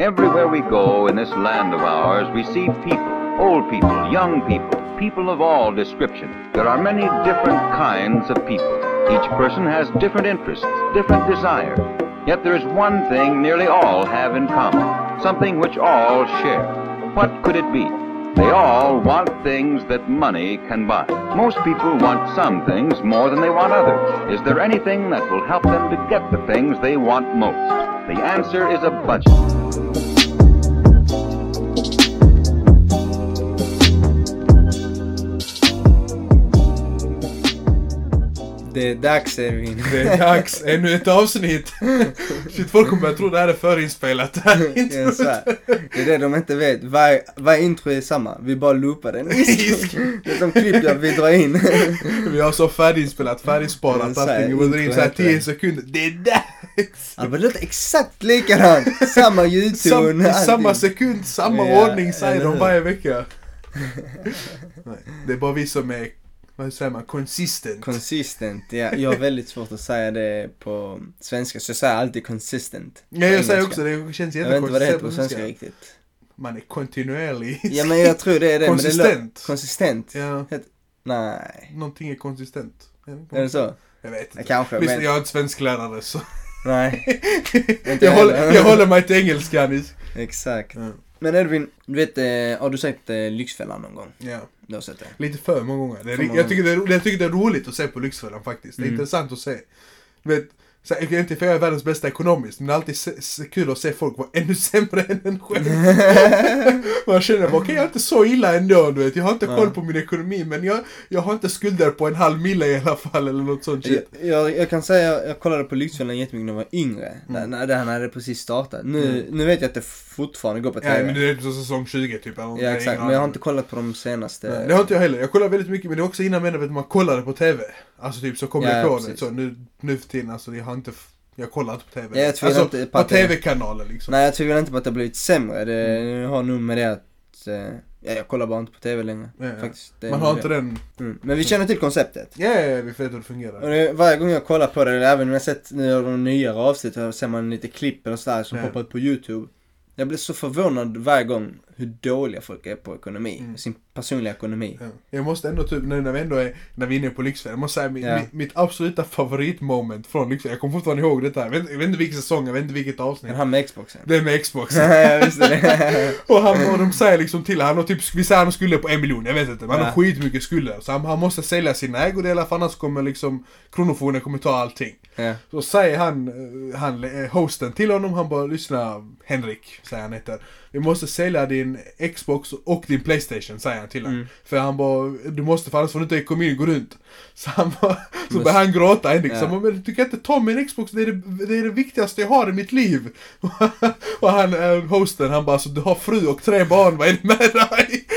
Everywhere we go in this land of ours, we see people, old people, young people, people of all description. There are many different kinds of people. Each person has different interests, different desires. Yet there is one thing nearly all have in common, something which all share. What could it be? They all want things that money can buy. Most people want some things more than they want others. Is there anything that will help them to get the things they want most? The answer is a budget. Det är dags Evin. Det är dags, ännu ett avsnitt. Shit, folk kommer att tro det här är förinspelat. Det här så här. det är det de inte vet. Varje, varje intro är samma. Vi bara loopar den. Det är som klipp jag vi drar in. Vi har så färdiginspelat, färdigsparat allting. Vi drar in såhär heter 10 det. sekunder. Det är dags! Ja, det låter exakt likadant. Samma ljudton. Sam, samma sekund, samma Ja, ordning säger de varje vecka. Nej, det är bara vi som är, vad säger man, consistent. Consistent, ja. Jag har väldigt svårt att säga det på svenska, så jag säger alltid consistent. Ja, jag säger också det, känns Jag vet inte vad det heter på jättekonsistent svenska riktigt. Man är kontinuerlig. Ja men jag tror det är det. Konsistent. konsistent? Ja, Nej. någonting är konsistent. Är det så? Jag vet inte. kanske, Visst, men... jag är inte svensklärare så. Nej, jag, håller, jag håller mig till engelska Anis. exakt. Ja. Men Edvin, du vet, eh, har du sett eh, Lyxfällan någon gång? ja. Du har sett det? Lite för många gånger. Det är, För många jag, tycker det är, jag tycker det är roligt att se på Lyxfällan faktiskt. Det är Mm. intressant att se. Du vet, så, jag inte för jag är världens bästa ekonomiskt, men det är alltid kul att se folk vara ännu sämre än en själv. Man känner bara, okej jag är inte så illa ändå, du vet. Jag har inte koll på min ekonomi, men jag, jag har inte skulder på en halv mille i alla fall, eller något sånt shit. jag, jag kan säga, jag, kollade på Lyxfällan jättemycket när jag var yngre. När, när det här hade precis startat. Nu, nu vet jag att det fortfarande går på TV. Mm. Ja, men det är så säsong 20 typ. Eller. Ja exakt, men jag har inte kollat på de senaste. Nej, det har inte jag heller. Jag kollar väldigt mycket, men det är också innan man kollade på TV. Alltså typ så kom Ja, jag ja, på det. Så nu, nu för tiden, alltså jag har inte, jag kollar inte på TV. Ja, jag tvivlar alltså, inte på på, det- TV-kanaler liksom. Nej jag tvivlar inte på att det har blivit sämre. Det Mm. har nog med det att, eh, ja jag kollar bara inte på TV längre. Ja. Faktiskt. Det Man har det. inte den, Mm. Men vi känner till konceptet. ja, ja, vi vet hur det fungerar. Och det, varje gång jag kollar på det, även om jag sett nu de nyare avsnitt, så ser man lite klipp eller sådär som Ja. poppar upp på YouTube. Jag blir så förvånad varje gång hur dåliga folk är på ekonomi. Mm. Sin personliga ekonomi. Ja. Jag måste ändå typ, nu när vi ändå är, när vi är inne på Lyxfällan, jag måste säga mitt, Ja. mitt, mitt absoluta favoritmoment från Lyxfällan, jag kommer fortfarande ihåg detta, jag vet, jag vet inte vilken säsong, jag vet inte vilket avsnitt. Men han med Xboxen. Det är med Xbox. jag visste det. Och, han, och de säger liksom till han har typ, vi säger han har skulder på en miljon, jag vet inte, men han har Ja. skitmycket skulder. Så han, han måste sälja sina ägodelar för annars kommer liksom Kronofogden kommer ta allting. ja. Så säger han, eh, han eh, hosten till honom, han bara lyssna Henrik, säger han heter. Vi måste sälja din Xbox och din Playstation, säger han till honom. Mm. För han bara, du måste för annars får du inte ekonomin gå runt. Så han bara, så börjar han gråta Henrik. Ja. Så han bara, men du kan inte ta min Xbox, det är det, det är det viktigaste jag har i mitt liv. och han, eh, hosten, han bara, så du har fru och tre barn, vad är det med dig?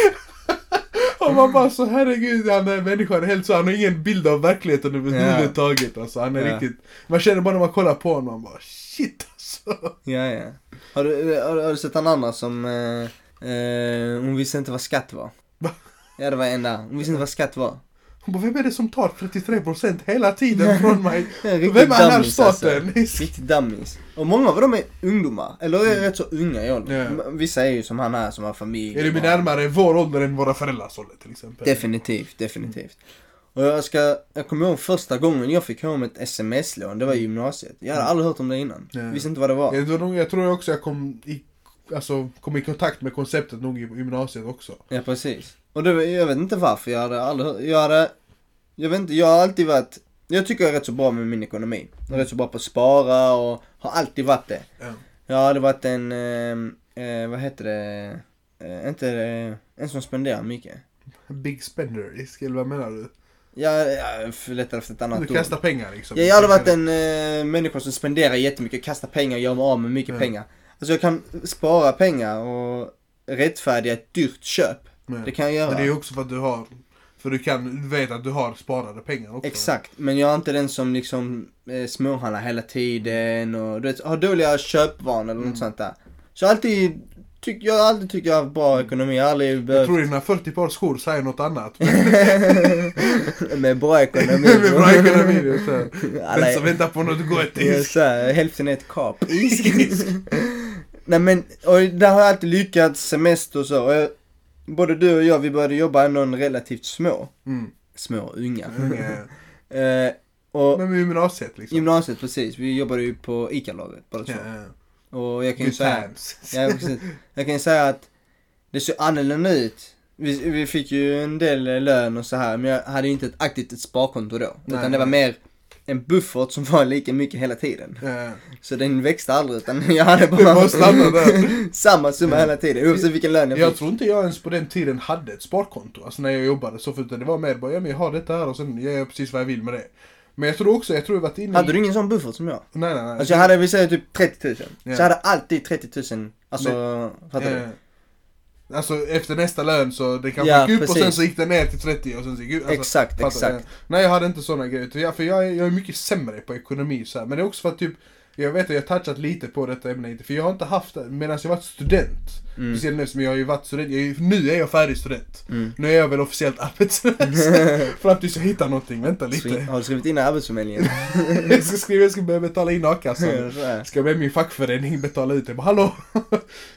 Och man bara så herregud, han är människan helt så, han har ingen bild av verkligheten överhuvudtaget alltså. Han är Ja. riktigt, man känner bara när man kollar på honom, man bara shit alltså. ja, ja. Har du, har, har du sett den andra som, eh, eh, hon visste inte vad skatt var? Va? Ja det var en där, hon visste inte vad skatt var. Hon bara, vem är det som tar 33% hela tiden från mig? Vem är här dummies, alltså. staten? Riktigt dummies. Och många av dem är ungdomar, eller är rätt så unga i åldern. Mm. Ja. Vissa är ju som han är som har familj. Är det närmare vår ålder än våra föräldrars ålder till exempel? Definitivt, definitivt. Och jag ska, jag kommer ihåg första gången jag fick höra om ett sms-lån, det var i gymnasiet. Jag hade aldrig hört om det innan. Ja. Visste inte vad det var. Jag tror, jag tror också jag kom i, alltså, kom i kontakt med konceptet nog i gymnasiet också. Ja precis. Och det, jag vet inte varför, jag hade aldrig jag hade, jag vet inte, jag har alltid varit, jag tycker jag är rätt så bra med min ekonomi. Jag är rätt så bra på att spara och har alltid varit det. Ja. Jag hade varit en, eh, eh, vad heter det, eh, inte eh, en som spenderar mycket. Big spender, eller vad menar du? Jag, jag letar efter ett annat Du ord. kastar pengar liksom? Ja, jag hade varit en eh, människa som spenderar jättemycket, kastar pengar, gör mig av med mycket Ja. pengar. Alltså jag kan spara pengar och rättfärdiga ett dyrt köp. Men, Det kan jag göra. men det är också för att du har, för du kan, du vet att du har sparade pengar också. Exakt, men jag är inte den som liksom eh, småhandlar hela tiden och du vet, har dåliga köpvanor eller Mm. något sånt där. Så jag alltid, tyck, jag har alltid tyckt jag har haft bra ekonomi, jag har aldrig Jag behövt tror dina 40 par skor säger något annat. med bra ekonomi. Med bra ekonomi. det är så. Alla Den som väntar på något gott. är hälften är ett kap. Nej men, och där har jag alltid lyckats, semester och så. Och jag, både du och jag, vi började jobba ändå relativt små. Mm. Små, unga. Unga, Eh, och Men med gymnasiet liksom. gymnasiet precis, vi jobbade ju på ICA-laget båda två. Ja, ja. Och jag kan ju Good säga, ja, precis. jag kan ju säga att det såg annorlunda ut. Vi, vi fick ju en del lön och så här men jag hade ju inte ett aktivt ett sparkonto då. Nej, utan det var mer en buffert som var lika mycket hela tiden. Ja. Så den växte aldrig utan jag hade bara samma summa hela tiden oavsett vilken lön jag Jag fick. tror inte jag ens på den tiden hade ett sparkonto, alltså när jag jobbade så, för utan det var mer bara, ja men jag har detta här och sen gör jag precis vad jag vill med det. Men jag tror också, jag tror jag varit inne Hade du ingen sån buffert som jag? Nej nej nej. Alltså jag hade, vi säger typ 30 000. Ja. Så jag hade alltid 30 000, alltså, fattar du? Alltså efter nästa lön så det kanske Ja, gick upp och sen precis. så gick det ner till 30 och sen så gick det alltså, Exakt, exakt. du? Nej jag hade inte sådana grejer. utan Jag, för jag, är- jag är mycket sämre på ekonomi så här. Men det är också för att typ jag vet att jag har touchat lite på detta ämne inte, för jag har inte haft det medan jag varit student. Mm. Speciellt nu som jag har ju varit student, jag är, nu är jag färdig student. Mm. Nu är jag väl officiellt arbetslös. Fram tills jag hittar någonting, vänta lite. Har du skrivit in Arbetsförmedlingen? jag ska skriva, jag ska börja betala in a-kassan. Ska med min fackförening betala ut det. Bara, hallå!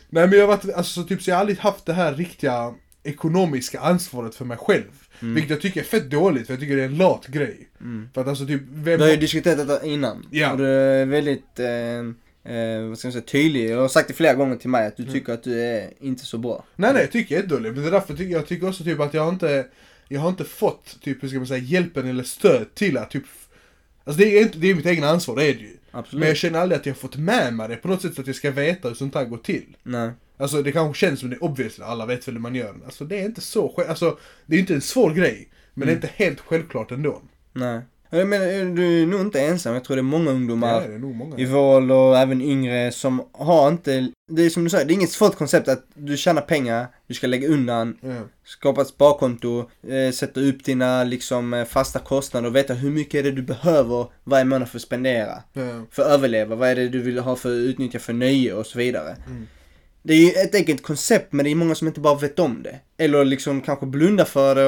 Nej men jag har varit, alltså typ så jag har aldrig haft det här riktiga ekonomiska ansvaret för mig själv. Vilket jag tycker är fett dåligt, för jag tycker det är en lat grej. Mm. För att alltså typ, vem... Du har ju diskuterat detta innan. Ja. Och du är väldigt, eh, eh, vad ska man säga, tydlig. Jag har sagt det flera gånger till mig att du Mm. tycker att du är inte så bra. Nej nej, jag tycker jag är dålig. Men det är därför tycker jag tycker också typ att jag har inte, jag har inte fått typ, hur ska man säga, hjälpen eller stöd till att typ Alltså det är, inte, det är mitt egna ansvar, det är det ju. Absolut. Men jag känner aldrig att jag har fått med mig det på något sätt så att jag ska veta hur sånt här går till. Nej. Alltså det kanske känns som det är obviously, alla vet väl hur man gör. Alltså det är inte så själv, alltså det är inte en svår grej. Men det är inte helt självklart ändå. Nej. Jag menar, du är nog inte ensam. Jag tror det är många ungdomar är det nog många. i ålder och även yngre som har inte, det är som du säger, det är inget svårt koncept att du tjänar pengar, du ska lägga undan, Ja. skapa ett sparkonto, eh, sätta upp dina liksom eh, fasta kostnader och veta hur mycket är det du behöver varje månad för att spendera. Ja. För att överleva, vad är det du vill ha för utnyttja för nöje och så vidare. Mm. Det är ju ett enkelt koncept men det är många som inte bara vet om det. Eller liksom kanske blundar för det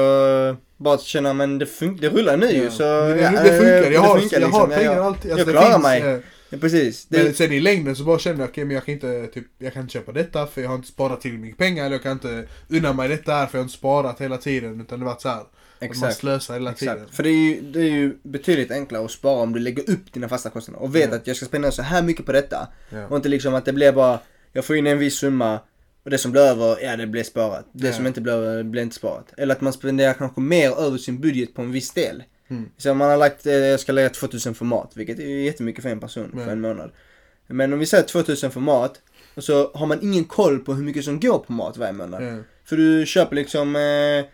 och bara känner men det, fun- det rullar nu ju Ja. så... Det, ja, det funkar, eh, jag har, funkar jag har liksom. pengar jag, alltid. jag Alltså, det klarar finns, mig. eh, Ja, precis. Det, Men sen i längden så bara känner jag, okej men jag kan inte, typ, jag kan inte köpa detta för jag har inte sparat tillräckligt mycket pengar. Eller jag kan inte unna mig detta här för jag har inte sparat hela tiden. Utan det har varit så här. Att man exakt. slösar hela tiden. Exakt. För det är, ju, det är ju betydligt enklare att spara om du lägger upp dina fasta kostnader och vet Ja. att jag ska spendera så här mycket på detta. Ja. Och inte liksom att det blir bara, jag får in en viss summa och det som blir över, ja det blir sparat. Det Ja. som inte blir över, blir inte sparat. Eller att man spenderar kanske mer över sin budget på en viss del. Mm. Så man har lagt, eh, jag ska lägga 2000 för mat, vilket är jättemycket för en person Ja. för en månad. Men om vi säger 2000 för mat, och så har man ingen koll på hur mycket som går på mat varje månad. Ja. För du köper liksom eh,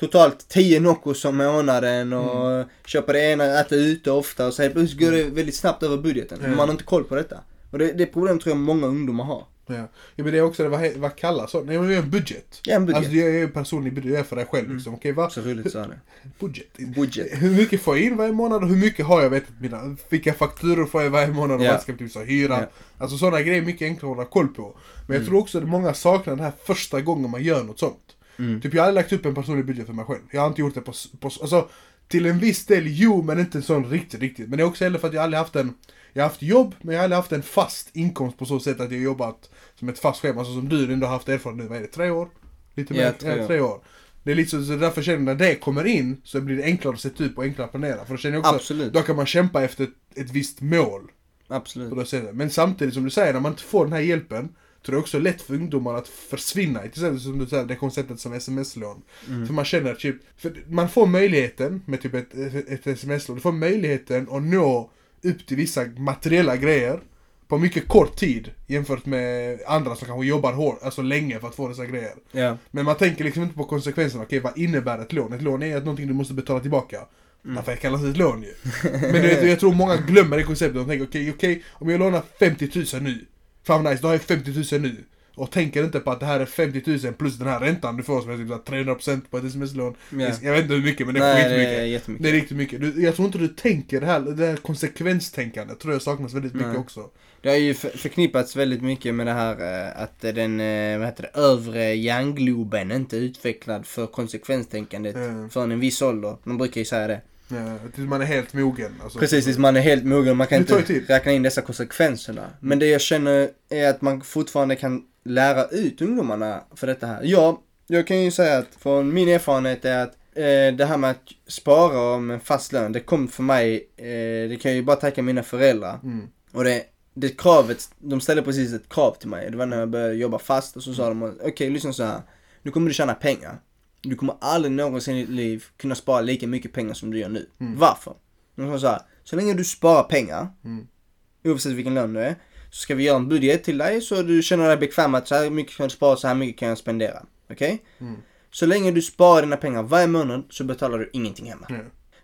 totalt 10 Noccos om månaden och Mm. köper det ena, äter ute ofta och så helt plötsligt går det väldigt snabbt över budgeten. Ja. Man har inte koll på detta. Och det, det problem tror jag många ungdomar har. Ja. ja men det är också det, vad, vad kallas så? Nej men det är en budget. Ja, en budget. Alltså jag är en personlig budget, jag är för dig själv liksom. Okej vad? Så roligt sa det. Budget. Budget. Hur mycket får jag in varje månad och hur mycket har jag vet inte mina, vilka fakturor får jag varje månad och Ja. vad ska jag typ så hyra. Ja. Alltså sådana grejer är mycket enklare att hålla koll på. Men jag Mm. tror också att många saknar den här första gången man gör något sånt. Mm. Typ jag har aldrig lagt upp en personlig budget för mig själv. Jag har inte gjort det på, på alltså till en viss del jo men inte en sån riktigt riktigt. Men det är också heller för att jag aldrig haft en, jag har haft jobb men jag har aldrig haft en fast inkomst på så sätt att jag jobbat som ett fast schema. Alltså som du ändå har haft erfarenhet nu, vad är det, tre år? Lite Ja, mer? tre ja, tre år. Det är lite så, så därför känner jag när det kommer in så blir det enklare att sätta upp och enklare att planera. För då känner jag också, Absolut. då kan man kämpa efter ett, ett visst mål. Absolut. Men samtidigt som du säger, när man inte får den här hjälpen så det är också lätt för ungdomar att försvinna i till exempel som du säger, det konceptet som sms-lån. Mm. För man känner typ, man får möjligheten med typ ett, ett sms-lån, du får möjligheten att nå upp till vissa materiella grejer på mycket kort tid jämfört med andra som kanske jobbar hårt, alltså länge för att få dessa grejer. Ja. Men man tänker liksom inte på konsekvenserna, okej vad innebär ett lån? Ett lån är att någonting du måste betala tillbaka. Mm. Därför kallas det ett lån ju. Men det, jag tror många glömmer det konceptet, de tänker okej, okej, om jag lånar 50 000 nu, fan nice, då har jag 50 000 nu. Och tänker inte på att det här är 50 000 plus den här räntan du får som är typ så här 300% på ett sms-lån. Ja. Jag vet inte hur mycket men det är Nej, skitmycket. det är Det är riktigt mycket. Du, jag tror inte du tänker det här, det här konsekvenstänkandet tror jag saknas väldigt mycket Nej. också. Det har ju för- förknippats väldigt mycket med det här eh, att den, eh, vad heter det, övre hjärngloben inte är utvecklad för konsekvenstänkandet Mm. förrän en viss ålder. Man brukar ju säga det. Ja, man är helt mogen. Alltså, Precis, man är helt mogen. Man kan inte räkna in dessa konsekvenserna. Men det jag känner är att man fortfarande kan lära ut ungdomarna för detta här. Ja, jag kan ju säga att från min erfarenhet är att eh, det här med att spara om en fast lön, det kom för mig, eh, det kan jag ju bara tacka mina föräldrar. Mm. Och det, det kravet, de ställde precis ett krav till mig. Det var när jag började jobba fast och så sa de okej lyssna så här. Nu kommer du tjäna pengar. Du kommer aldrig någonsin i ditt liv kunna spara lika mycket pengar som du gör nu. Varför? De sa så här, så länge du sparar pengar, Mm. oavsett vilken lön du är, så ska vi göra en budget till dig så du känner dig bekväm att så här mycket kan du spara, så här mycket kan jag spendera. Okej? Mm. Så länge du sparar dina pengar varje månad så betalar du ingenting hemma. Ja.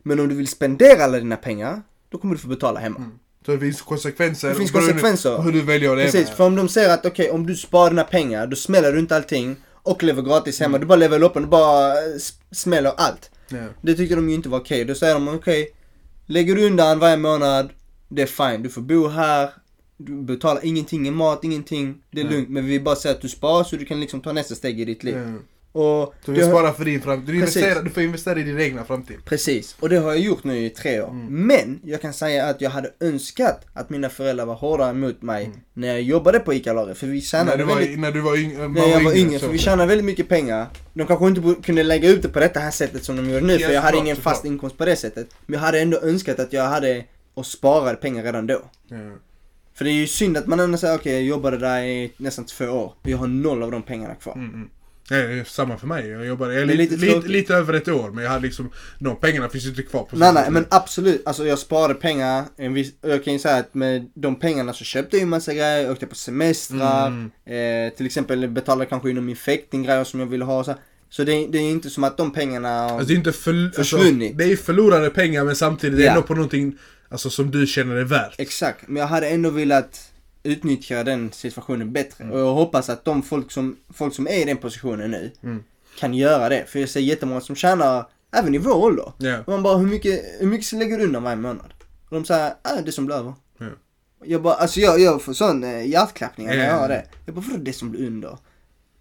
Men om du vill spendera alla dina pengar, då kommer du få betala hemma. Så det finns konsekvenser. Det finns konsekvenser. Hur du väljer att leva. Precis, för om de säger att okej, om du sparar dina pengar, då smäller du inte allting och lever gratis hemma. Du bara lever upp och du bara eh, smäller allt. Ja. Det tyckte de ju inte var okej. Då säger de okej, lägger du undan varje månad, det är fine. Du får bo här, du betalar ingenting i mat, ingenting. Det är Nej. lugnt. Men vi bara säga att du sparar så du kan liksom ta nästa steg i ditt liv. Ja. Och Så vi det- sparar för din framtid. Du, investerar, du får investera i din egna framtid. Precis, och det har jag gjort nu i tre år. Mm. Men jag kan säga att jag hade önskat att mina föräldrar var hårdare mot mig Mm. när jag jobbade på ICA-lagret. För vi När tjänade du var, väldigt... när du var yngre. man När jag var yngre, för vi tjänade väldigt mycket pengar. De kanske inte kunde lägga ut det på detta här sättet som de gör nu, Ja, för jag hade såklart, ingen fast såklart. inkomst på det sättet. Men jag hade ändå önskat att jag hade och sparade pengar redan då. Ja. För det är ju synd att man ändå säger okej, jag jobbade där i nästan två år. Jag har noll av de pengarna kvar. Det är samma för mig. Jag jobbade jag Det lite, lite lite, över ett år men jag hade liksom, de pengarna finns ju inte kvar på Nej nej men absolut, alltså jag sparade pengar, en viss, jag kan ju säga att med de pengarna så köpte jag ju massa grejer, åkte på semestrar, Mm. eh, till exempel betalade kanske inom min fäkting grejer som jag ville ha så. Så det, det är inte som att de pengarna... Alltså det är inte för, alltså, Försvunnit. Det är förlorade pengar men samtidigt det är Ja. ändå på någonting alltså, som du känner är värt. Exakt, men jag hade ändå velat utnyttja den situationen bättre. Mm. Och jag hoppas att de folk som, folk som är i den positionen nu Mm. kan göra det. För jag ser jättemånga som tjänar, även i vår ålder. Och man bara, hur mycket, hur mycket lägger du undan varje månad? Och de säger, äh, det som blir över. Ja. Jag bara, alltså jag, jag får sån eh, hjärtklappningar när jag Ja. hör det. Jag bara, vadå det som blir under?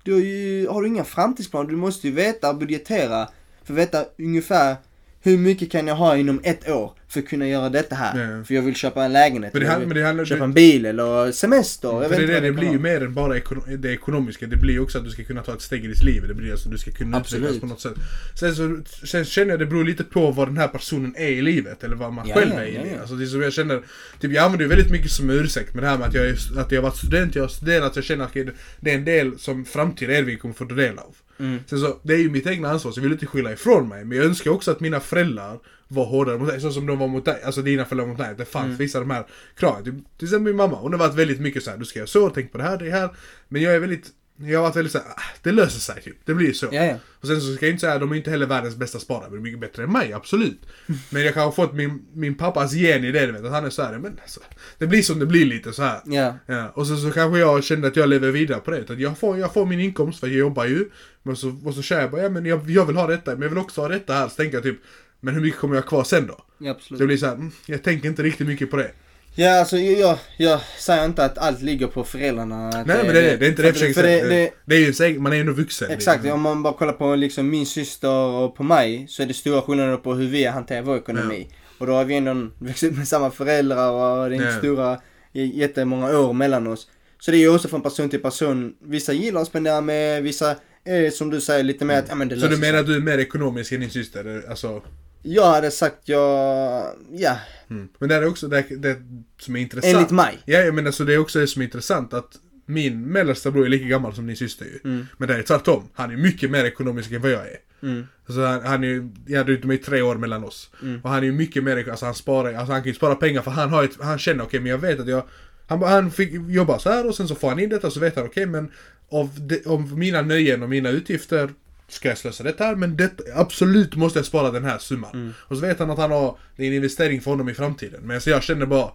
Du har ju, har du inga framtidsplaner? Du måste ju veta budgetera för att veta ungefär hur mycket kan jag ha inom ett år för att kunna göra detta här? Ja. För jag vill köpa en lägenhet, Men det, handlar- men det handlar... köpa det- en bil eller semester. Jag vet det, inte det, det blir ju mer än bara det ekonomiska. Det blir ju också att du ska kunna ta ett steg i ditt liv. Det blir alltså att du ska kunna Absolut. utvecklas på något sätt. Sen, så, sen känner jag det beror lite på vad den här personen är i livet. Eller vad man Ja, själv ja, är i ja, livet. Alltså det är som jag känner, typ jag använder ju väldigt mycket som ursäkt med det här med att jag, är, att jag har varit student, jag har studerat, jag känner att det är en del som framtida Edvin kommer få ta del av. Mm. Sen så, det är ju mitt egna ansvar så jag vill inte skylla ifrån mig. Men jag önskar också att mina föräldrar var hårdare mot dig, så som de var mot dig. Alltså dina föräldrar mot. Att det fanns Mm. vissa de här kraven. Typ, till exempel min mamma, hon har varit väldigt mycket så här, du ska göra så, tänk på det här, det här. Men jag är väldigt, jag har varit väldigt såhär, ah, det löser sig typ. Det blir så. Ja, ja. Och sen så ska jag inte säga, de är inte heller världens bästa sparare, men de är mycket bättre än mig, absolut. Men jag kan ha fått min, min pappas gen i det, du vet, att han är såhär, men alltså, det blir som det blir lite så här. Ja. Ja, och sen så kanske jag kände att jag lever vidare på det. Att jag, får, jag får min inkomst för jag jobbar ju. Men så, och så känner jag bara, ja men jag, jag vill ha detta, men jag vill också ha detta här. Så tänker jag typ, men hur mycket kommer jag ha kvar sen då? ja, absolut. det blir så här, mm, jag tänker inte riktigt mycket på det. Ja, alltså jag, jag säger inte att allt ligger på föräldrarna. Nej men det, är- det är inte det för, för det, det, Det är ju man är ju ändå vuxen. Exakt, liksom. om man bara kollar på liksom min syster och på mig så är det stora skillnader på hur vi hanterar vår ekonomi. Och då har vi ändå växt upp med samma föräldrar och det är inte Ja. stora, jättemånga år mellan oss. Så det är ju också från person till person. Vissa gillar att spendera med, vissa är som du säger lite mer att, ja men det Så du menar att du är mer ekonomisk än din syster? Alltså, Jag hade sagt jag, ja, mm. Men det är också det, det som är intressant. enligt mig. Ja, jag menar så det är också det som är intressant att min mellersta bror är lika gammal som din syster ju. Mm. Men det är tvärtom. Han är mycket mer ekonomisk än vad jag är. Mm. Alltså han, han är ju, ja det är ju tre år mellan oss. Mm. Och han är ju mycket mer, alltså han sparar, alltså han kan ju spara pengar för han har ett, han känner okej men jag vet att jag, han, han fick jobba så här och sen så får han in detta så vet han okej men av, de, av mina nöjen och mina utgifter ska jag slösa detta här men det, absolut måste jag spara den här summan. Mm. Och så vet han att han har, det är en investering för honom i framtiden. Men så jag känner bara,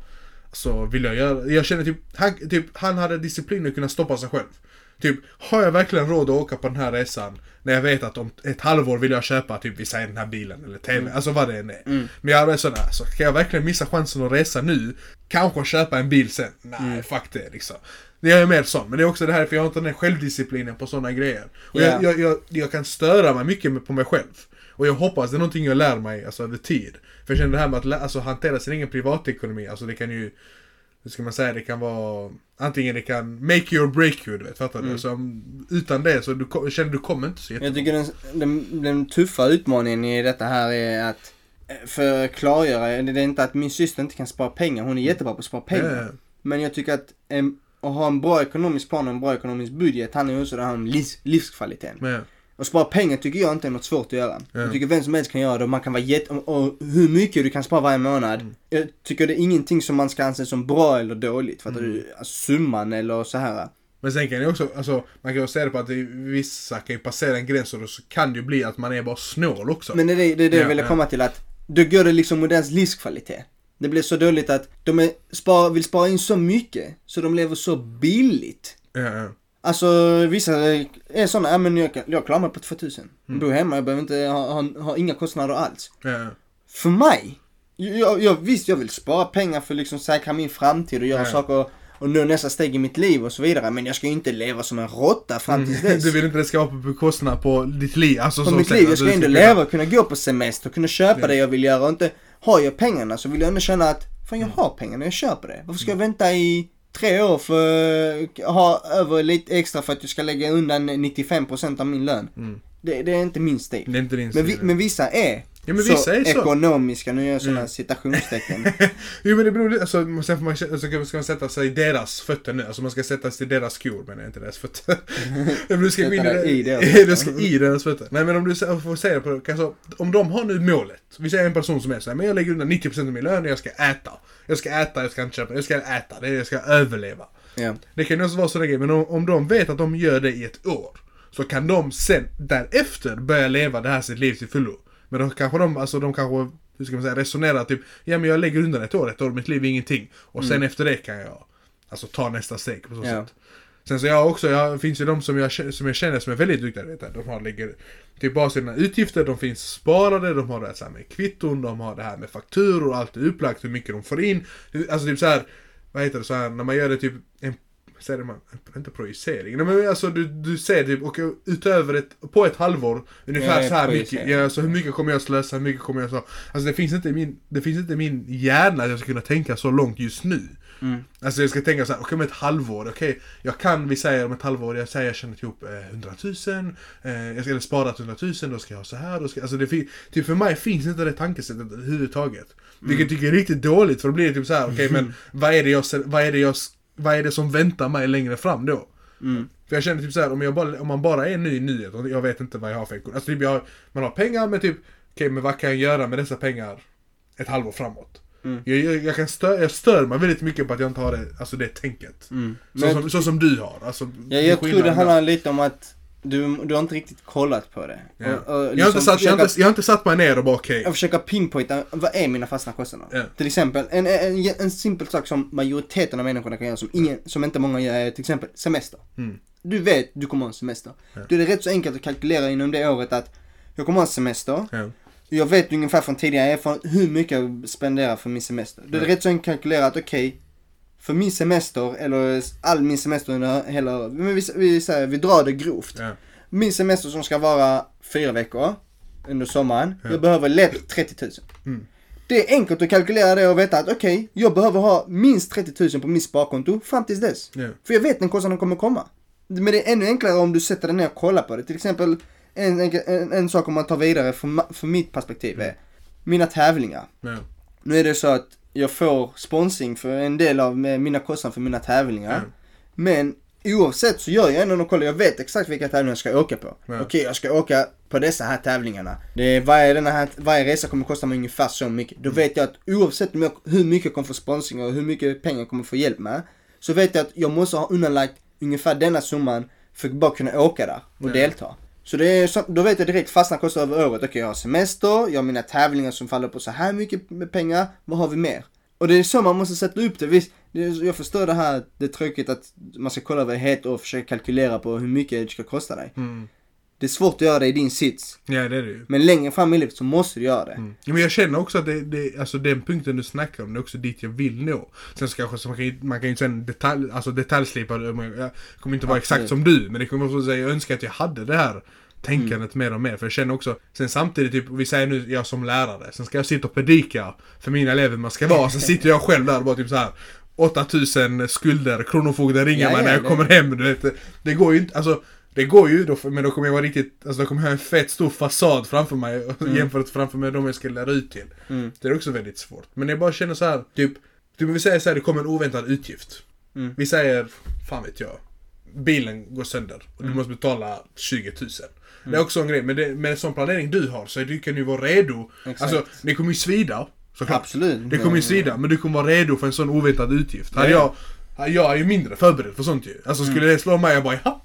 så vill jag göra, jag känner typ, han, typ, han hade disciplin att kunna stoppa sig själv. Typ, har jag verkligen råd att åka på den här resan när jag vet att om ett halvår vill jag köpa typ, vi säger den här bilen eller TV, alltså vad det än är. Mm. Men jag är sådär, alltså, ska jag verkligen missa chansen att resa nu? Kanske köpa en bil sen? Nej, fuck det liksom. Det är mer sån, men det är också det här för jag har inte den självdisciplinen på sådana grejer. Och Ja. jag, jag, jag, jag kan störa mig mycket på mig själv. Och jag hoppas det är någonting jag lär mig alltså, över tid. För jag känner det här med att alltså, hantera sin egen privatekonomi, alltså det kan ju hur ska man säga, det kan vara Antingen det kan make you or break you, du vet, fattar du? Så, utan det så du, jag känner du kommer inte så Jag jättelångt. tycker den, den, den tuffa utmaningen i detta här är att för att klargöra, det är inte att min syster inte kan spara pengar, hon är jättebra på att spara pengar. Ja. Men jag tycker att en, att ha en bra ekonomisk plan och en bra ekonomisk budget handlar ju också om livs, livskvaliteten. Men, Och spara pengar tycker jag inte är något svårt att göra. Ja. Jag tycker vem som helst kan göra det och man kan vara jätte... Och, och hur mycket du kan spara varje månad. Mm. Jag tycker det är ingenting som man ska anse som bra eller dåligt. För att Mm. du, alltså, summan eller så här. men sen kan det också, alltså man kan ju säga det på att vissa kan ju passera en gräns och då så kan det ju bli att man är bara snål också. Men det är det, det, är det Ja, jag ville komma till att då går det liksom mot deras livskvalitet. Det blir så dåligt att de är, spar, vill spara in så mycket så de lever så billigt. ja, ja. Alltså vissa är sådana, ja men jag, kan- jag klarar mig på 2000. Mm. Bor hemma, jag behöver inte ha, ha, ha inga kostnader alls. ja. För mig, jag, jag, visst jag vill spara pengar för att liksom säkra min framtid och göra saker och nå nästa steg i mitt liv och så vidare. Men jag ska ju inte leva som en råtta fram tills dess. Du vill inte det ska vara på bekostnad på ditt liv? Alltså, på mitt liv. Jag ska ändå leva och kunna gå på semester, kunna köpa Ja. det jag vill göra och inte har jag pengarna så vill jag ändå känna att fan jag har pengarna, jag köper det. Varför ska jag vänta i tre år för att ha över lite extra för att jag ska lägga undan 95% av min lön? Mm. Det, det är inte min stil. Det är inte din Men, vi, stil. men vissa är, Ja, men så vissa är så. ekonomiska, nu gör jag sådana Mm. citationstecken. Jo men det beror alltså sen får man, alltså, ska man sätta sig i deras fötter nu, alltså man ska sätta sig i deras skor men inte deras fötter. men du ska gå in i, i deras du ska i deras fötter. Nej men om du får säga det på, alltså, om de har nu målet, vi säger en person som är så här, men jag lägger undan 90% av min lön och jag ska äta. Jag ska äta, jag ska inte köpa, jag ska äta, det är, jag ska överleva. ja. Det kan ju också vara sådana grejer, men om, om de vet att de gör det i ett år, så kan de sen därefter börja leva det här sitt liv till fullo. Men då kanske de, alltså de kanske, hur ska man säga, resonerar typ, ja men jag lägger undan ett år, ett år, mitt liv är ingenting. Och sen efter det kan jag, alltså ta nästa steg på så Ja. sätt. Sen så jag också, jag finns ju de som jag, som jag känner som är väldigt duktiga, du vet, de har, lägger typ bara sina utgifter, de finns sparade, de har det här med kvitton, de har det här med fakturor, allt är upplagt, hur mycket de får in. Alltså typ så här, vad heter det, så här, när man gör det typ, en, säger man, inte projicering, nej men alltså du, du ser typ, och utöver ett, på ett halvår, ungefär Ja, så här mycket, ja, så hur mycket kommer jag slösa, hur mycket kommer jag så, alltså det finns inte i min, det finns inte i min hjärna att jag ska kunna tänka så långt just nu. Mm. Alltså jag ska tänka så här, okej om ett halvår, okej, jag kan, vi säger om ett halvår, jag säger jag tjänat ihop eh, 100 000, eh, jag ska eller sparat 100 000, då ska jag ha så här, då ska, alltså det fin- typ för mig finns inte det tankesättet överhuvudtaget. Vilket jag tycker är riktigt dåligt, för då blir det typ så här, okej men vad är det jag, vad är det jag, vad är det som väntar mig längre fram då? Mm. För jag känner typ så här, om, bara, om man bara är ny i nyhet och jag vet inte vad jag har för ekonomi. Alltså typ jag, man har pengar men typ, okej men vad kan jag göra med dessa pengar ett halvår framåt? Mm. Jag, jag, jag, kan stö, jag stör mig väldigt mycket på att jag inte har det, alltså det tänket. Mm. Så, som, så som du har. Alltså, Ja, jag tror det handlar lite om att du, du har inte riktigt kollat på det. Ja. Och, och jag, har inte satt, jag, har försöka- inte, jag har inte satt mig ner och bara okej. Jag försöker pinpointa, vad är mina fasta kostnader? Ja. Till exempel, en, en, en simpel sak som majoriteten av människorna kan göra som, ingen, som inte många gör är till exempel semester. Mm. Du vet, du kommer ha en semester. Ja. Då är det rätt så enkelt att kalkylera inom det året att jag kommer ha en semester. Ja. Jag vet ungefär från tidigare erfarenhet hur mycket jag spenderar för min semester. Då är det rätt så enkelt att kalkylera att okej, för min semester, eller all min semester under hela, men vi, vi, säger, vi drar det grovt. Ja. Min semester som ska vara fyra veckor under sommaren. Ja. Jag behöver lätt 30 000. Mm. Det är enkelt att kalkylera det och veta att okej, jag behöver ha minst 30 000 på mitt sparkonto fram tills dess. Ja. För jag vet den kostnaden kommer komma. Men det är ännu enklare om du sätter dig ner och kollar på det. Till exempel en, en, en sak om man tar vidare från, från mitt perspektiv är mina tävlingar. Nu är det så att jag får sponsring för en del av mina kostnader för mina tävlingar. Ja. Men oavsett så gör jag ändå någon koll. Jag vet exakt vilka tävlingar jag ska åka på. Ja. Okej, jag ska åka på dessa här tävlingarna. Det är, varje, den här, varje resa kommer kosta mig ungefär så mycket. Då vet jag att oavsett jag, hur mycket jag kommer få sponsring och hur mycket pengar jag kommer få hjälp med. Så vet jag att jag måste ha undanlagt ungefär denna summan för att bara kunna åka där och Ja. delta. Så det är, så, då vet jag direkt fastna kostar över året. Okej, jag har semester, jag har mina tävlingar som faller på så här mycket med pengar. Vad har vi mer? Och det är så man måste sätta upp det. Visst, det är, jag förstår det här, det är tråkigt att man ska kolla över ett heter år och försöka kalkylera på hur mycket det ska kosta dig. Mm. Det är svårt att göra det i din sits. ja, det är det ju. Men längre fram i livet så måste du göra det. Mm. Ja, men jag känner också att det, det, alltså den punkten du snackar om, det är också dit jag vill nå. Sen så kanske så man kan, man kan ju sen detalj, alltså detaljslipa det. Jag kommer inte vara exakt Absolut. som du, men det kommer också säga jag önskar att jag hade det här tänkandet mer och mer. För jag känner också, sen samtidigt, typ, vi säger nu jag som lärare, sen ska jag sitta och predika för mina elever man ska vara, sen sitter jag själv där och bara typ så här 8000 skulder, Kronofogden ringer Ja, mig när jag det- kommer hem, du vet. Det går ju inte, alltså det går ju, då, men då kommer jag vara riktigt, alltså då kommer jag ha en fett stor fasad framför mig jämfört framför med de jag ska lära ut till. Mm. Det är också väldigt svårt. Men jag bara känner så här, typ, typ vi säger så här, det kommer en oväntad utgift. Mm. Vi säger, fan vet jag, bilen går sönder och Mm. du måste betala 20 000. Det är också en grej, men det, med en sån planering du har så du kan ju vara redo. Exakt. Alltså, det kommer ju svida. Såklart. Absolut. Det kommer ju svida, men du kommer vara redo för en sån oväntad utgift. Hade Ja. jag, jag är ju mindre förberedd för sånt ju. Alltså skulle Mm. det slå mig, jag bara ja.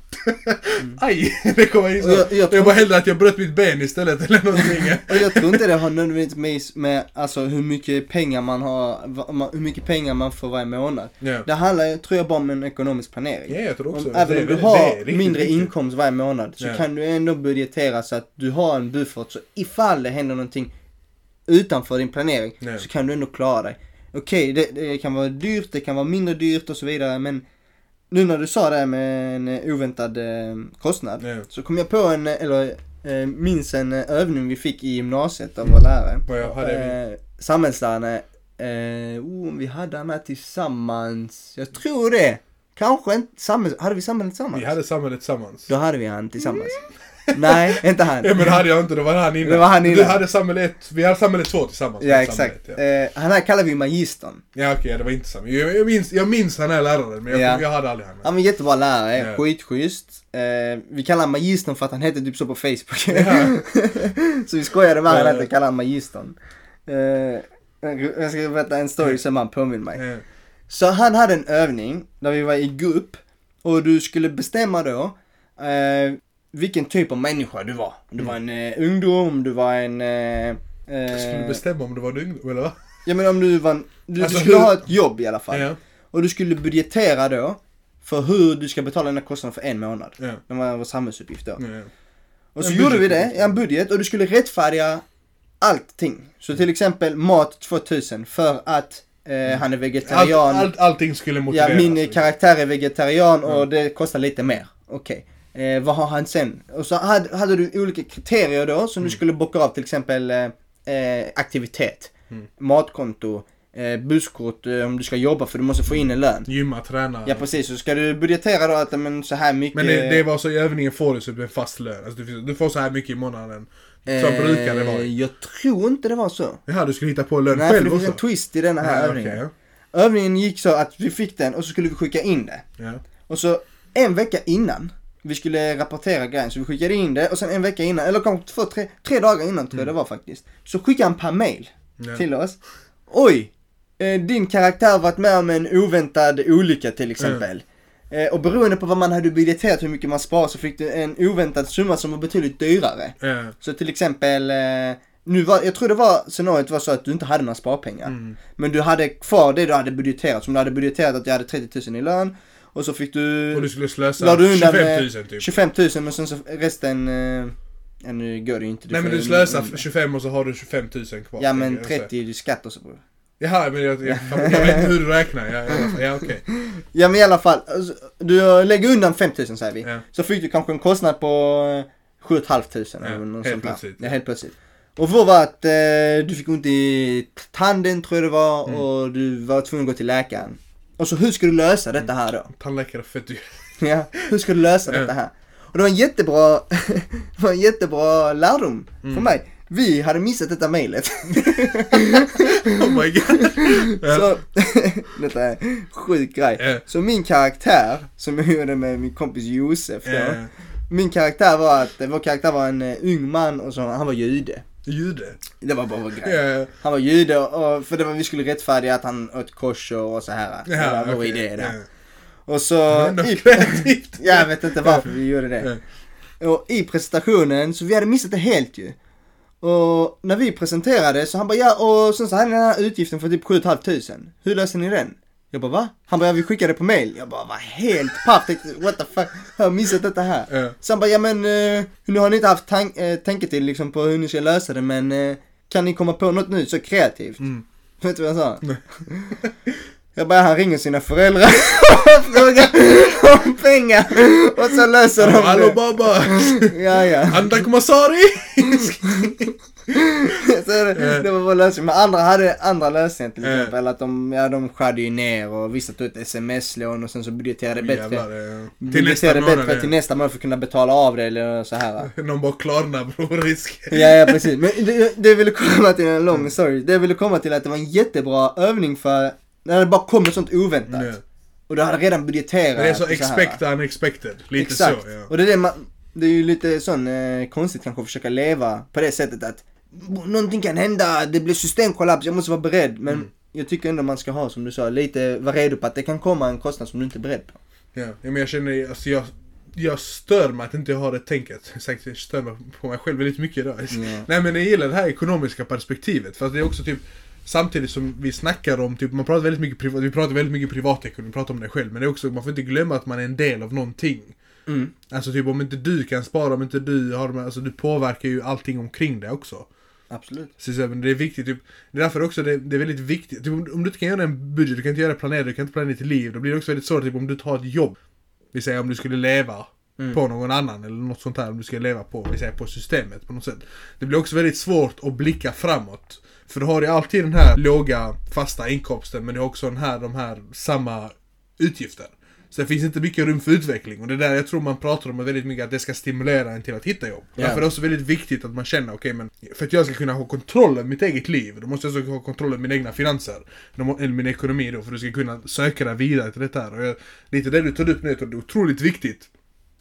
Aj! Det kommer ju så. Jag- Jag, jag bara hellre att jag bröt mitt ben istället eller någonting. Och jag tror inte det har nödvändigtvis med alltså hur mycket pengar man har, hur mycket pengar man får varje månad. ja. Det handlar, tror jag, bara om en ekonomisk planering. ja, jag tror också Om, även det om du det har riktigt mindre viktigt. inkomst varje månad så Ja. kan du ändå budgetera så att du har en buffert så ifall det händer någonting utanför din planering Ja. så kan du ändå klara dig. Okej, det, det kan vara dyrt, det kan vara mindre dyrt och så vidare men nu när du sa det här med en eh, oväntad eh, kostnad Ja. så kom jag på en, eh, eller minns en övning vi fick i gymnasiet av vår lärare. Vad hade vi? Samhällslärarna, oh, vi hade den här tillsammans, jag tror det. Kanske inte, samhälls, hade vi samhället tillsammans? Vi hade samhället tillsammans. Då hade vi han tillsammans. Nej, inte han. Ja men det hade jag inte, det var han innan. Det var han innan. Du hade samhället, vi hade samhället två tillsammans. Ja, Ett exakt. samhället, Eh, han här kallar vi magistern. Ja, ja okej, det var inte samma. Jag, jag, minns, jag minns den här läraren, men jag, Ja. jag hade aldrig han. Han var jättebra lärare, Ja. skitschysst. Eh, vi kallar honom magistern för att han hette typ så på Facebook. Ja. så vi skojade med honom Ja, att ja. vi kallar honom magistern. Eh, jag ska berätta en story som han påminner mig. Ja. Så han hade en övning där vi var i grupp och du skulle bestämma då eh, vilken typ av människa du var. Du var en eh, ungdom, du var en... Eh, Skulle du eh, bestämma om du var en ungdom, eller ja men om du var en, du, Alltså, du skulle hur- ha ett jobb i alla fall. Ja. Och du skulle budgetera då för hur du ska betala dina kostnader för en månad. Ja. Det var vår samhällsuppgift då. Ja. Och så En gjorde vi det, ja, en budget, och du skulle rättfärdiga allting. Så till exempel mat 2000 för att eh, han är vegetarian. allt, allting skulle Ja, motiveras. min eh, karaktär är vegetarian och Mm. det kostar lite mer. Okej. Eh, vad har han sen? Och så hade, hade du olika kriterier då som Mm. du skulle bocka av till exempel eh, eh, aktivitet, Mm. matkonto, eh, busskort eh, om du ska jobba för du måste få in en lön. Gymma, träna. Ja precis, så ska du budgetera då att men, så här mycket... Men det, det var så i övningen får du typ en fast lön. Alltså, du, du får så här mycket i månaden. Så brukar det vara. Eh, Jag tror inte det var så. Jaha, du skulle hitta på lön Nej, själv det finns också? en twist i den här Ja, övningen. okej, Övningen gick så att vi fick den och så skulle vi skicka in det. Ja. Och så en vecka innan vi skulle rapportera grejen, så vi skickade in det och sen en vecka innan, eller kanske två, tre, tre dagar innan tror jag det var faktiskt. Så skickade han per mail Ja. till oss. Oj! Eh, din karaktär har varit med om en oväntad olycka till exempel. Eh, och beroende på vad man hade budgeterat, hur mycket man sparar, så fick du en oväntad summa som var betydligt dyrare. Ja. Så till exempel, eh, nu var, jag tror det var, scenariot var så att du inte hade några sparpengar. Mm. Men du hade kvar det du hade budgeterat, som du hade budgeterat att jag hade 30 000 i lön. Och så fick du, Och du skulle slösa du undan 25 eh, 000 typ. 25 000 men sen så resten, eh, ja nu går det ju inte. Nej men du slösar 25 och så har du 25 000 kvar. Ja men tänker jag säga. 30 är ju skatt och så bror. Jaha, men jag, jag, jag, vet inte hur du räknar. Ja, ja, ja okej. Ja men i alla fall, alltså, du lägger undan 5 000 säger vi. Ja. Så fick du kanske en kostnad på eh, 7 500 Ja, eller något helt sånt plötsligt. Ja, helt plötsligt. Och vår var att eh, du fick ont i tanden tror jag det var Mm. och du var tvungen att gå till läkaren. Och så hur ska du lösa detta här då? Tandläkare är fett dyr. Ja, hur ska du lösa detta här? Och det var en jättebra, det var en jättebra lärdom Mm. för mig. Vi hade missat detta mejlet. Oh my god. Så, detta är en sjuk grej. Så min karaktär, som jag gjorde med min kompis Josef då. Min karaktär var att, vår karaktär var en eh, ung man och så, han var jude. Jude. Det var bara vår grej. Ja. Han var jude och, för det var, vi skulle rättfärdiga att han åt kosher och så här. det var vår okej. idé då. Ja. Och så... I- jag vet inte varför vi gjorde det. Och i presentationen, så vi hade missat det helt ju. Och när vi presenterade så han bara ja och sen så hade ni den här utgiften för typ 7 500. Hur löser ni den? Jag bara va? Han bara ja vi skickade på mail. Jag bara var helt paff. Tänkte what the fuck. Har jag missat detta här? Ja. Så han bara ja men eh, nu har ni inte haft tank, tänke till liksom på hur ni ska lösa det men eh, kan ni komma på något nytt så kreativt? Mm. Vet du vad jag sa? Nej. Jag bara han ringer sina föräldrar och frågar dem pengar och så löser de Hallå det. baba! Ja, ja. Andak Masari! Så det, det var vår lösning. Men andra hade andra lösningar till Eh. exempel. Att de, ja, de skärde ju ner och vissa tog ett sms-lån och sen så budgeterade bättre. Jävlar, eh, nästa Budgeterade bättre månad. till nästa månad för att kunna betala av det eller så här. Någon bara klarnar bror, risk. Ja, ja precis. Men det, det ville komma till en lång story. Det ville komma till att det var en jättebra övning för när det bara kom ett sånt oväntat. Nej. Och du hade redan budgeterat. Det är så här. expect unexpected. Lite Exakt. så ja. Och det är det man, det är ju lite sån eh, konstigt kanske att försöka leva på det sättet att någonting kan hända, det blir systemkollaps, jag måste vara beredd. Men Mm. jag tycker ändå man ska ha som du sa, lite vara redo på att det kan komma en kostnad som du inte är beredd på. Ja, men jag känner, alltså jag, jag stör mig att inte jag har det tänket. Sagt, jag stör mig på mig själv väldigt mycket idag. Ja. Nej men jag gillar det här ekonomiska perspektivet. För det är också typ Samtidigt som vi snackar om, typ, man pratar väldigt mycket privat, vi pratar väldigt mycket privatekonomi, vi pratar om det själv. Men det är också, man får inte glömma att man är en del av någonting. Mm. Alltså typ om inte du kan spara, om inte du har alltså du påverkar ju allting omkring det också. Absolut. Men det är viktigt, typ, det är därför också det, det är väldigt viktigt. Typ, om, du inte kan göra en budget, du kan inte göra planer, du kan inte planera ditt liv. Då blir det också väldigt svårt typ, om du tar ett jobb. Vi säger om du skulle leva Mm. på någon annan eller något sånt här. Om du ska leva på, vi säger på systemet på något sätt. Det blir också väldigt svårt att blicka framåt. För du har ju alltid den här låga fasta inkomsten men du har också den här, de här samma utgifter. Så det finns inte mycket rum för utveckling och det är där jag tror man pratar om väldigt mycket att det ska stimulera en till att hitta jobb. Ja. Därför är det också väldigt viktigt att man känner, okej men för att jag ska kunna ha kontroll över mitt eget liv, då måste jag också ha kontroll över mina egna finanser. Eller min ekonomi då, för att du ska kunna söka dig vidare till detta här. Och jag, lite det du tar upp nu, jag tror det är otroligt viktigt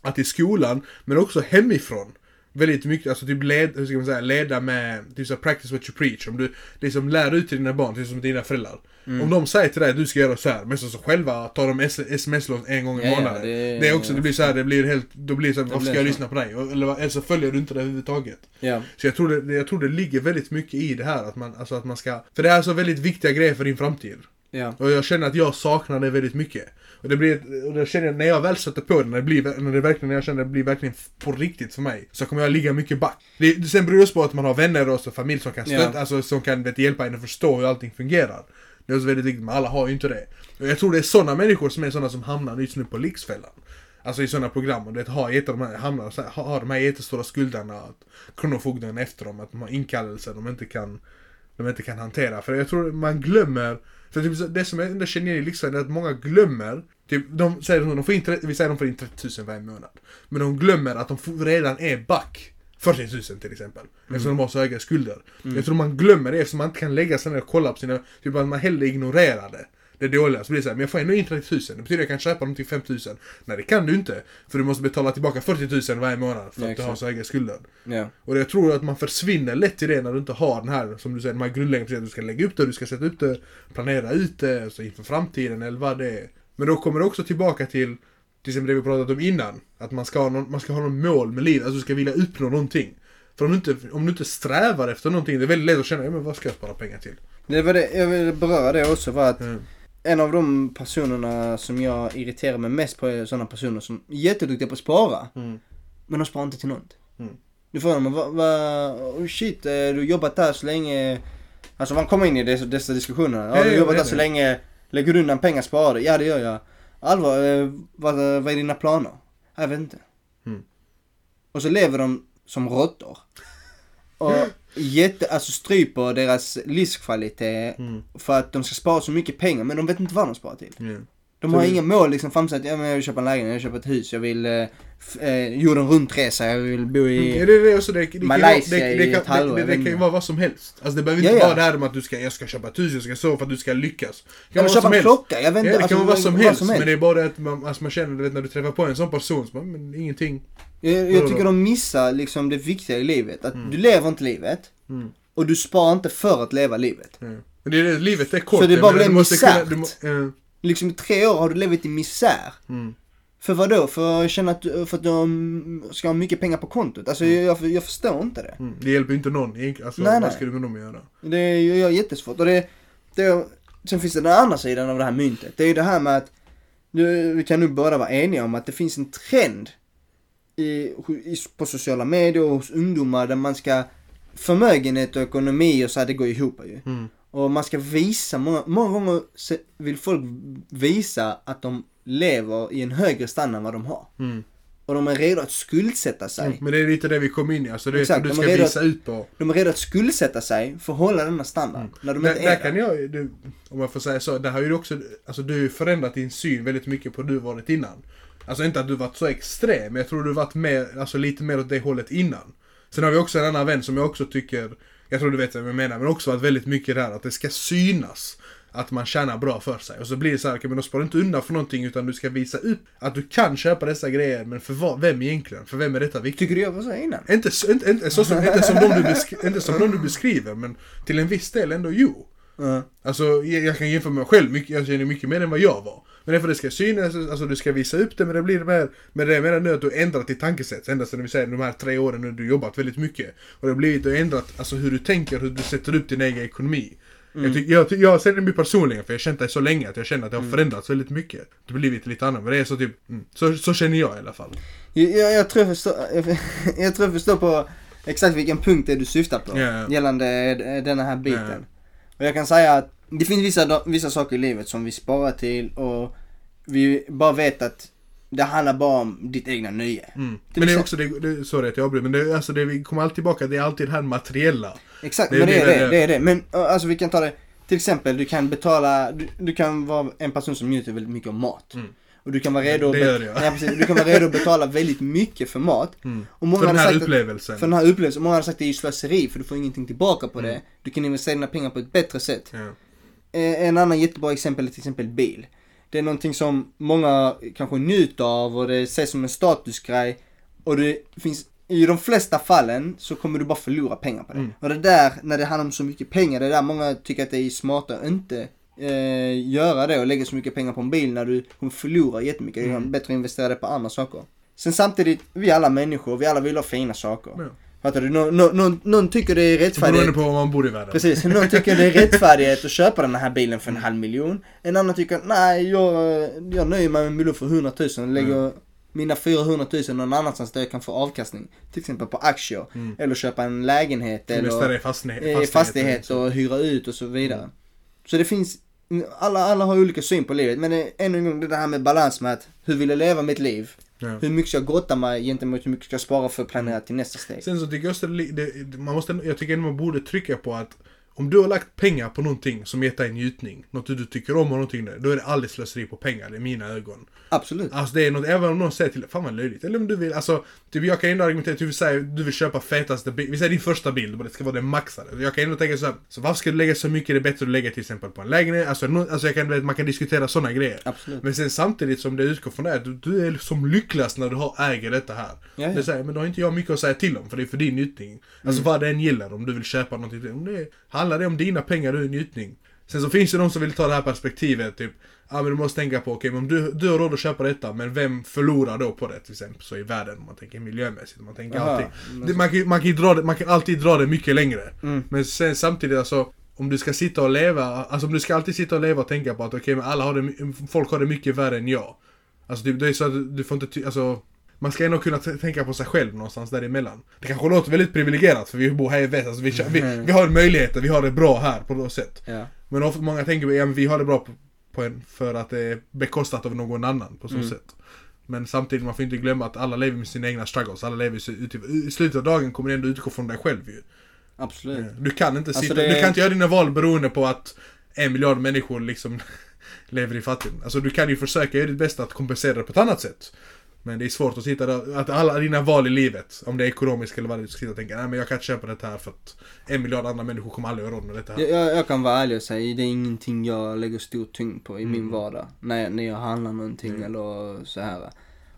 att i skolan, men också hemifrån, väldigt mycket, alltså typ led, hur ska man säga, leda med, typ så här, practice what you preach. Om du liksom lär ut till dina barn, till som dina föräldrar. Mm. Om de säger till dig att du ska göra så här, men så, så själva tar de sms-lån en gång i ja, månaden. det- det, är också, det blir så här, det blir helt, då blir det så här, varför ska jag så. lyssna på dig? Eller, eller så följer du inte det överhuvudtaget. Ja. Så jag tror, det, jag tror det ligger väldigt mycket i det här att man, alltså att man ska, för det är så väldigt viktiga grejer för din framtid. Ja. Och jag känner att jag saknar det väldigt mycket. Och det blir, och det känner jag, när jag väl sätter på det, när det blir, när det verkligen, när jag känner att det blir verkligen på riktigt för mig, så kommer jag ligga mycket back. Det, sen beror det på att man har vänner och så familj som kan stötta, Ja. alltså som kan vet, hjälpa en att förstå hur allting fungerar. Det är också väldigt viktigt, men alla har ju inte det. Och jag tror det är sådana människor som är sådana som hamnar just nu på Lyxfällan. Alltså i sådana program, och du vet, har, jätte, de här, hamnar, har de här jättestora skulderna, att Kronofogden efter dem, att de har inkallelser de inte kan de inte kan hantera. För jag tror man glömmer, typ, så- det som jag ändå känner i Lyxfällan är att många glömmer, typ, de säger att de får in, vi säger att de får in 30 000 varje månad. Men de glömmer att de redan är back 40 000 till exempel. Eftersom de har så höga skulder. Jag tror man glömmer det eftersom man inte kan lägga sig ner och kolla på sina, typ att man hellre ignorerar det. Det dåliga, så blir det såhär, men jag får ändå in 30 000, det betyder att jag kan köpa dem till 5 000. Nej det kan du inte, för du måste betala tillbaka 40 000 varje månad för Ja, att du har så höga skulder. Ja. Och jag tror att man försvinner lätt i det när du inte har den här, som du säger, de här grundläggande. Du ska lägga upp det, du ska sätta upp det, planera ut det, alltså inför framtiden eller vad det är. Men då kommer det också tillbaka till, till exempel det vi pratat om innan. Att man ska ha någon, man ska ha någon mål med livet, alltså du ska vilja uppnå någonting. För om du inte, om du inte strävar efter någonting, det är väldigt lätt att känna, ja, men vad ska jag spara pengar till? Det var det, jag ville beröra det också var att Mm. En av de personerna som jag irriterar mig mest på är sådana personer som är jätteduktiga på att spara. Mm. Men de sparar inte till något. Mm. Du frågar dem, vad, va, oh shit, eh, du har jobbat där så länge. Alltså man kommer in i dessa, dessa diskussioner. Ja, du har jobbat där så länge. Lägger du undan pengar, sparar du? Ja det gör jag. Allvar, eh, vad, vad är dina planer? Jag vet inte. Mm. Och så lever de som råttor. Och jätte, alltså stryper deras livskvalitet Mm. för att de ska spara så mycket pengar men de vet inte vad de sparar till. Ja. De har det- inga mål liksom framsatt, ja men jag vill köpa en lägenhet, jag vill köpa ett hus, jag vill eh, eh, jorden runt-resa, jag vill bo i... Mm, det, det, också, det, det, Malaysia det, i det, ett halvår, det, jag det, vet kan ju vara vad som helst. Alltså det behöver inte Ja, ja. vara det här med att du ska, jag ska köpa ett hus, jag ska så för att du ska lyckas. Det Jag kan vill vara köpa en som helst. klocka, jag vet Ja, inte. det kan vara vad som vad helst, men det är bara det att man, alltså man känner, du vet när du träffar på en sån person så bara, men ingenting. Jag, jag tycker de missar liksom det viktiga i livet. Att du lever inte livet. Mm. Och du sparar inte för att leva livet. Men det är livet är kort. Så det bara blir misärt. kunna-. Liksom i tre år har du levt i misär. Mm. För vad då? För att känna att för att har- ska ha mycket pengar på kontot. Alltså jag, jag, jag förstår inte det. Mm. Det hjälper inte någon egentligen. Alltså, Nej, vad nej. ska du med dem göra? Det är ju jättesvårt. Och det, det, sen finns det den andra sidan av det här myntet. Det är ju det här med att nu, vi kan nu båda vara eniga om att det finns en trend i, på sociala medier och hos ungdomar där man ska förmögenhet och ekonomi och så här, det går ihop ju. Mm. Och man ska visa, många, många gånger vill folk visa att de lever i en högre standard än vad de har. Mm. Och de är redo att skuldsätta sig. Men det är lite det vi kom in i, alltså det Exakt, du ska visa ut på. De är redo att skuldsätta sig för att hålla denna standard. När de Där, inte där är kan det. jag, du, om jag får säga så, där har ju också, alltså du har ju förändrat din syn väldigt mycket på hur du varit innan. Alltså inte att du varit så extrem, jag tror du varit mer, alltså lite mer åt det hållet innan. Sen har vi också en annan vän som jag också tycker, jag tror du vet vad jag menar, men också varit väldigt mycket där att det ska synas att man tjänar bra för sig. Och så blir det så här, okej men då sparar du inte undan för någonting utan du ska visa upp att du kan köpa dessa grejer, men för vad, vem egentligen? För vem är detta viktigt? Tycker du jag var så innan? Inte, inte, inte, så som, inte, som de du inte som de du beskriver, men till en viss del ändå jo. Ja. Alltså jag, jag kan jämföra mig själv, mycket, jag känner mycket mer än vad jag var. Men det är för att det ska synas, alltså du ska visa upp det, men det blir mer, men det är mer nu att du ändrat ditt tankesätt. Ända sedan vi säger de här tre åren nu du jobbat väldigt mycket. Och det har blivit, du ändrat alltså hur du tänker, hur du sätter upp din egen ekonomi. Jag, tycker, jag, jag ser det mig personligen, för jag har känt dig så länge att jag känner att det har förändrats väldigt mycket. Det har blivit lite annat, men det är så typ, mm, så, så känner jag i alla fall. Jag, jag, jag, tror jag, förstår, jag, jag tror jag förstår på exakt vilken punkt det är du syftar på. Ja. Gällande denna här biten. Ja. Och jag kan säga att det finns vissa, vissa saker i livet som vi sparar till och vi bara vet att det handlar bara om ditt egna nöje. Mm. Men det är också, det, det, sorry att jag avbryter, men det, alltså det, vi kommer alltid tillbaka, det är alltid det här materiella. Exakt, Det men det är det- det, är det. Men alltså vi kan ta det, till exempel du kan betala, du, du kan vara en person som njuter väldigt mycket av mat. Mm. Och du kan vara redo, Det gör jag. ja, precis, du kan vara redo att betala väldigt mycket för mat. Mm. Och många För den här sagt att- upplevelsen. För den här upplevelsen, många hade sagt att det är ju slöseri för du får ingenting tillbaka på det. Du kan investera dina pengar på ett bättre sätt. Ja. Eh, En annan jättebra exempel är till exempel bil. Det är någonting som många kanske njuter av och det ses som en statusgrej. Och det finns, i de flesta fallen så kommer du bara förlora pengar på det. Mm. Och det där, när det handlar om så mycket pengar, det är där många tycker att det är smartare att inte eh, göra det och lägga så mycket pengar på en bil när du kommer förlora jättemycket. Det är Mm. bättre att investera det på andra saker. Sen samtidigt, vi är alla människor, vi alla vill ha fina saker. Ja. Fattar du? Nå, nå, någon, någon tycker det är rättfärdigt. Beroende på var man bor i världen. Precis, någon tycker det är rättfärdighet att köpa den här bilen för en halv miljon. En annan tycker nej, jag, jag nöjer mig med en miljon för 100 000 och lägger mina 400 000 någon annanstans där jag kan få avkastning. Till exempel på aktier. Mm. Eller köpa en lägenhet eller i fastighet, eh, fastighet och hyra ut och så vidare. Så det finns, alla, alla har olika syn på livet. Men det, ännu en gång det här med balans med att hur vill jag leva mitt liv? Ja. Hur mycket ska jag gotta mig gentemot hur mycket ska jag spara för att planera till nästa steg? Sen så tycker jag också det, det, man måste, jag tycker ändå man borde trycka på att om du har lagt pengar på någonting som ger dig njutning, något du tycker om och någonting då är det aldrig slöseri på pengar i mina ögon. Absolut. Alltså det är något, även om någon säger till fan vad löjligt. Eller om du vill, alltså, typ jag kan ändå argumentera, typ säga du vill köpa fetaste bil, vi säger din första bil, det ska vara den maxade. Jag kan ändå tänka så här, så varför ska du lägga så mycket, det är bättre att lägga till exempel på en lägenhet, alltså, nå- alltså jag kan, man kan diskutera sådana grejer. Absolut. Men sen samtidigt som det utgår från det, du, du är som lyckligast när du har, äger detta här. Ja, ja. Det säger, men då har inte jag mycket att säga till om, för det är för din njutning. Alltså vad det än gäller, om du vill köpa någonting, om det handlar det om dina pengar, är njutning. Sen så finns det de som vill ta det här perspektivet, typ, ja men du måste tänka på, okej men om du, du har råd att köpa detta, men vem förlorar då på det till exempel? Så i världen, om man tänker miljömässigt, man tänker Aha, alltid. men- Det, man, kan, man, kan dra det, man kan alltid dra det mycket längre. Mm. Men sen samtidigt alltså, om du ska sitta och leva, alltså om du ska alltid sitta och leva och tänka på att okej men alla har det, folk har det mycket värre än jag. Alltså typ, det är så att du- får inte, alltså man ska ändå kunna tänka på sig själv någonstans däremellan. Det kanske låter väldigt privilegierat för vi bor här i väst, alltså vi, vi, vi har möjligheter, vi har det bra här på något sätt. Ja. Men ofta, många tänker ja, men vi har det bra på, på en, för att det är bekostat av någon annan på så Mm. sätt. Men samtidigt, man får inte glömma att alla lever med sina egna struggles. Alla lever ut, I slutet av dagen kommer det ändå utgå från dig själv ju. Absolut. Du kan inte Alltså sitta, det- du kan inte göra dina val beroende på att en miljard människor liksom lever i fattigdom. Alltså du kan ju försöka göra ditt bästa att kompensera det på ett annat sätt. Men det är svårt att sitta där, att alla dina val i livet, om det är ekonomiskt eller vad det är, du ska sitta och tänka nej men jag kan inte köpa det här för att en miljard andra människor kommer aldrig ha råd med detta här. Jag, jag, kan vara ärlig och säga, det är ingenting jag lägger stor tyngd på i min Mm. vardag. När, när jag handlar någonting Mm. eller så här.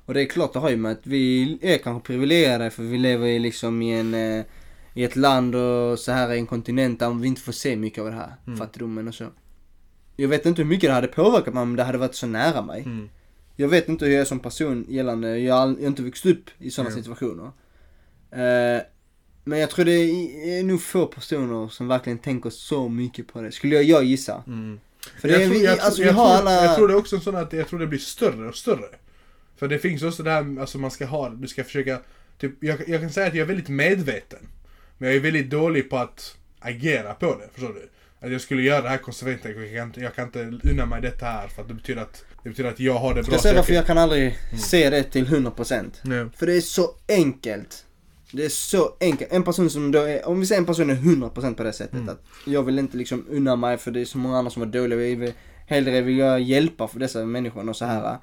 Och det är klart det har ju med att vi är kanske privilegierade för vi lever i liksom i en, eh, i ett land och så här i en kontinent där vi inte får se mycket av det här. Mm. Fattigdomen och så. Jag vet inte hur mycket det hade påverkat mig om det hade varit så nära mig. Mm. Jag vet inte hur jag är som person gällande, jag har, all- jag har inte vuxit upp i sådana Ja. situationer. Eh, men jag tror det är, nog få personer som verkligen tänker så mycket på det, skulle jag, jag gissa. Mm. För det är, vi, alltså vi jag, har tror, alla... jag tror det är också en sån att jag tror det blir större och större. För det finns också det här, alltså man ska ha, du ska försöka, typ, jag, jag kan säga att jag är väldigt medveten. Men jag är väldigt dålig på att agera på det, förstår du? Att jag skulle göra det här konsekvent, jag kan, jag kan inte unna mig detta här för att det betyder att Det betyder att jag har det bra. jag säga varför jag kan aldrig se det till 100%? Ja. För det är så enkelt. Det är så enkelt. En person som då är, om vi säger en person är 100% på det sättet Mm. att jag vill inte liksom unna mig för det är så många andra som var dåliga. Vi vill, hellre vill jag hjälpa för dessa människor och så här.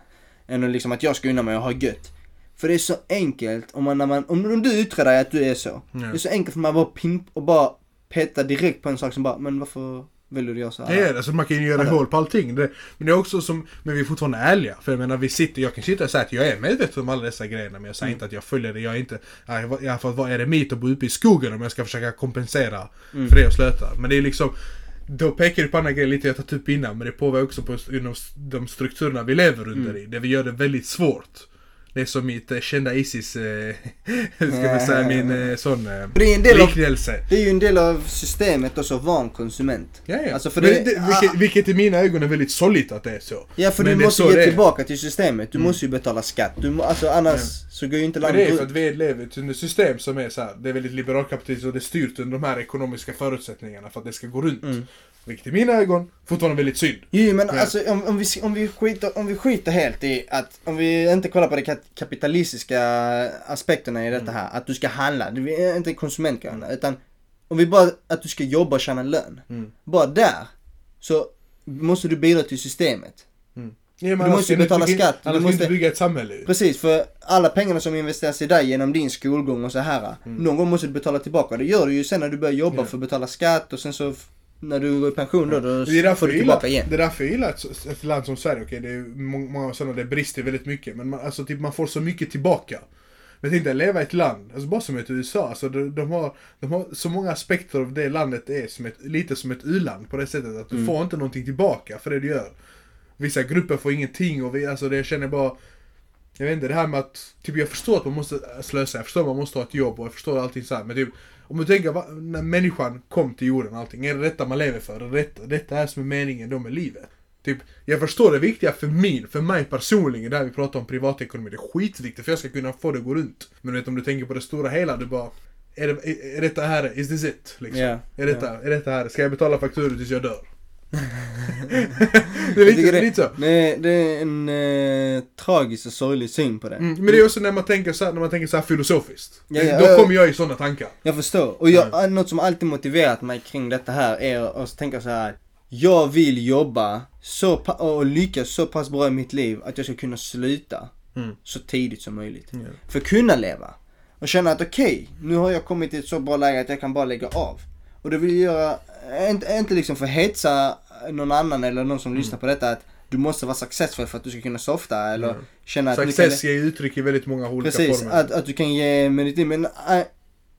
Än liksom att jag ska unna mig och ha gött. För det är så enkelt om man, när man, om, du uttrycker dig att du är så. Det är så enkelt för man bara pimp och bara peta direkt på en sak som bara, men varför vill du göra så här? Det är det, så man kan ju göra hål på allting. Det, men det är också som, men vi är fortfarande ärliga. För jag menar, vi sitter, jag kan sitta och säga att jag är medveten om alla dessa grejerna, men jag säger inte att jag följer det. Jag är inte, jag vad är det mitt att bo uppe i skogen om jag ska försöka kompensera för det och slöta. Men det är liksom, då pekar du på andra grejer lite jag tagit upp innan, men det påverkar också på inom de strukturerna vi lever under i. Det vi gör det väldigt svårt. Det är som mitt eh, kända Isis, eh, hur ska man säga, min eh, sån eh, Det är en del av- liknelse. Det är ju en del av systemet också, van konsument. Ja, ja. Alltså för Men det, det, vilket, vilket i mina ögon är väldigt sorgligt att det är så. Ja för Men du måste ge. Mm. tillbaka till systemet. Du måste ju betala skatt. Du alltså annars så går ju inte Men landet det är för att vi lever under ett system som är så här, det är väldigt liberalkapitalistiskt och det är styrt under de här ekonomiska förutsättningarna för att det ska gå runt. Mm. Vilket i mina ögon fortfarande är väldigt synd. Jo men Ja. alltså om, om, vi, om, vi skiter, om vi skiter helt i att, om vi inte kollar på de ka- kapitalistiska aspekterna i detta här. Att du ska handla, det är inte konsumentgrejerna. Utan om vi bara, att du ska jobba och tjäna lön. Mm. Bara där. Så måste du bidra till systemet. Ja, men Du måste kan betala inte- skatt, du Annars kan du måste- inte bygga ett samhälle. Precis, för alla pengarna som investeras i dig genom din skolgång och så här. Någon gång måste du betala tillbaka. Det gör du ju sen när du börjar jobba Mm. Ja. för att betala skatt och sen så när du går i pension då, då Det är får du tillbaka igen. det är därför jag gillar ett, ett land som Sverige. Okej, det är många sådana, det brister väldigt mycket. Men man, alltså, typ, man får så mycket tillbaka. Men tänk dig leva i ett land, alltså bara som ett USA. Alltså, de, de, har, de har så många aspekter av det landet är som ett, lite som ett u-land på det sättet att du Mm. får inte någonting tillbaka för det du gör. Vissa grupper får ingenting och vi, alltså det jag känner bara jag vet inte, det här med att, typ jag förstår att man måste slösa, jag förstår att man måste ha ett jobb och jag förstår allting så här, men typ om du tänker, när människan kom till jorden och allting, är det detta man lever för? Är det detta, detta är som är meningen då med livet? Typ, jag förstår det viktiga för min, för mig personligen, där vi pratar om privatekonomi, det är skitviktigt för jag ska kunna få det att gå runt. Men vet om du tänker på det stora hela, du bara, är, det, är, är detta här, is this it? Liksom? Ja, är, detta, är detta här, ska jag betala fakturor tills jag dör? det är Jag lite, det, lite så. det, det är en eh, tragisk och sorglig syn på det. Mm, men det är också när man tänker så här, när man tänker så här filosofiskt. Ja, ja, då ja. kommer jag i sådana tankar. Jag förstår. Och jag, något som alltid motiverat mig kring detta här är att tänka så här. Jag vill jobba så och lyckas så pass bra i mitt liv att jag ska kunna sluta Mm. så tidigt som möjligt. Ja. För att kunna leva. Och känna att okej, nu har jag kommit till ett så bra läge att jag kan bara lägga av. Och det vill jag göra, inte, inte liksom för att hetsa någon annan eller någon som lyssnar på detta att du måste vara successful för att du ska kunna softa eller Mm. känna att Success du ger uttryck i väldigt många kan... olika Precis, former. att, att du kan ge med ditt liv. Men äh,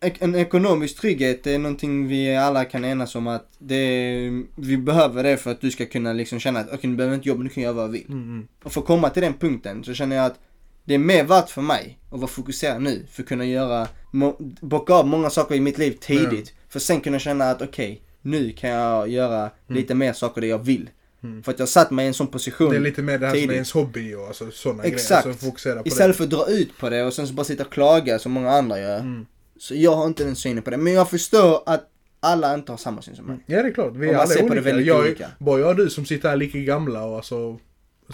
en ekonomisk trygghet är någonting vi alla kan enas om att det, vi behöver det för att du ska kunna liksom känna att okej, nu behöver jag inte jobba, nu kan jag göra vad jag vill. Mm, mm. Och för att komma till den punkten så känner jag att det är mer värt för mig att vara fokuserad nu för att kunna göra, bocka av många saker i mitt liv tidigt. För sen kunna känna att okej, nu kan jag göra lite mer saker det jag vill. Mm. För att jag satt mig i en sån position. Det är lite mer det här som är tidigt. ens hobby och alltså, sådana Exakt. grejer. På Istället för att dra ut på det och sen så bara sitta och klaga som många andra gör. Mm. Så jag har inte den synen på det. Men jag förstår att alla inte har samma syn som mig. det. Ja det är klart, vi är alla ser på det olika. väldigt jag, olika. Bara jag och du som sitter här lika gamla och alltså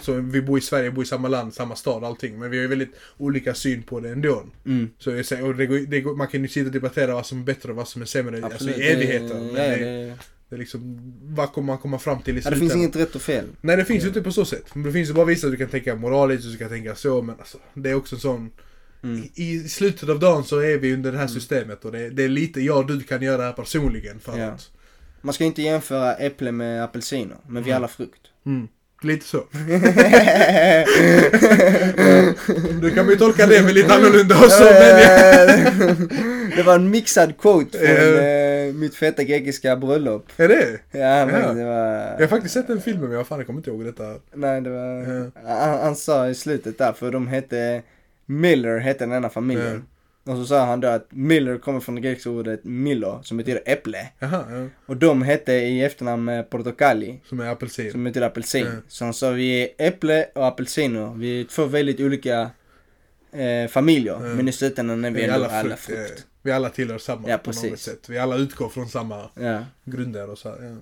så vi bor i Sverige, bor i samma land, samma stad allting. Men vi har ju väldigt olika syn på det ändå. Mm. Så jag säger, och det går, det går, man kan ju sitta och debattera vad som är bättre och vad som är sämre alltså, i evigheten. Det, Men ja, det, det, är liksom, vad kommer man komma fram till i ja, det finns inget rätt och fel. Nej det finns ju inte på så sätt. Men det finns ju bara vissa du kan tänka moraliskt och du kan tänka så men alltså det är också en sån Mm. i, I slutet av dagen så är vi under det här systemet och det, det är lite jag och du kan göra här personligen för Ja. att Man ska inte jämföra äpple med apelsiner, men vi är alla frukt. mm, Lite så. du kan ju tolka det med lite annorlunda också det var en mixad quote från eh, mitt feta grekiska bröllop. Är det? Ja, men Ja. det var... Jag har faktiskt sett den filmen men jag fan jag kommer inte ihåg detta. Nej, det var... Ja. Han, han sa i slutet där, för de hette... Miller hette den ena familjen. Och så sa han då att Miller kommer från det grekiska ordet Milo, som betyder äpple. Jaha, ja. Och de hette i efternamn eh, Portocali, Som är apelsin. som betyder apelsin. Ja. Så han sa vi är äpple och apelsiner. Vi är två väldigt olika eh, familjer. Ja. Men i slutändan är vi Vi är alla alla frukt. frukt. eh, Vi alla tillhör samma Ja, på något sätt. Vi alla utgår från samma Ja. grunder och så här, ja.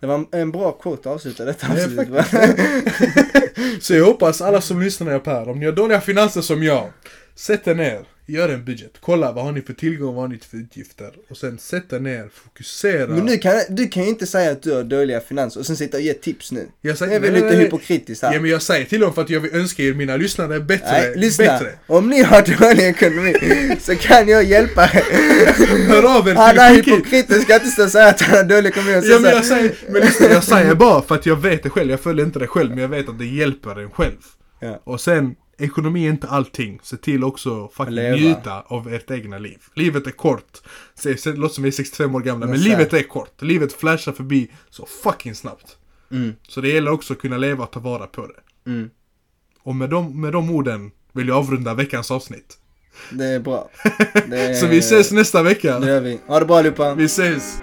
Det var en, bra quote att avsluta detta Ja, avsnittet faktiskt. Så jag hoppas alla som lyssnar på här, om ni har dåliga finanser som jag, sätt er ner, gör en budget, kolla vad har ni för tillgångar, vad har ni för utgifter och sen sätt er ner, fokusera. Men du kan, du kan ju inte säga att du har dåliga finanser och sen sitta och ge tips nu. Jag säger- det är väl nej, lite nej, hypokritiskt här. Ja men jag säger till dem för att jag vill önska er mina lyssnare bättre. Nej, lyssna. bättre. Om ni har dålig ekonomi så kan jag hjälpa er. Hör av er Han är hypokritisk, ska inte stå och säga att han har dålig ekonomi Ja men jag säger, men lyssna, jag säger bara för att jag vet det själv, jag följer inte det själv men jag vet att det hjälper en själv. Ja. Och sen, ekonomi är inte allting. Se till också att njuta av ert egna liv. Livet är kort. Se, se, låter som vi är 65 år gamla, men Men livet är kort. Livet flashar förbi så fucking snabbt. Mm, Så det gäller också att kunna leva och ta vara på det. mm. Och med de, med de orden vill jag avrunda veckans avsnitt. Det är bra. Det är... Så vi ses nästa vecka. Det gör vi. Ha det bra allihopa. Vi ses!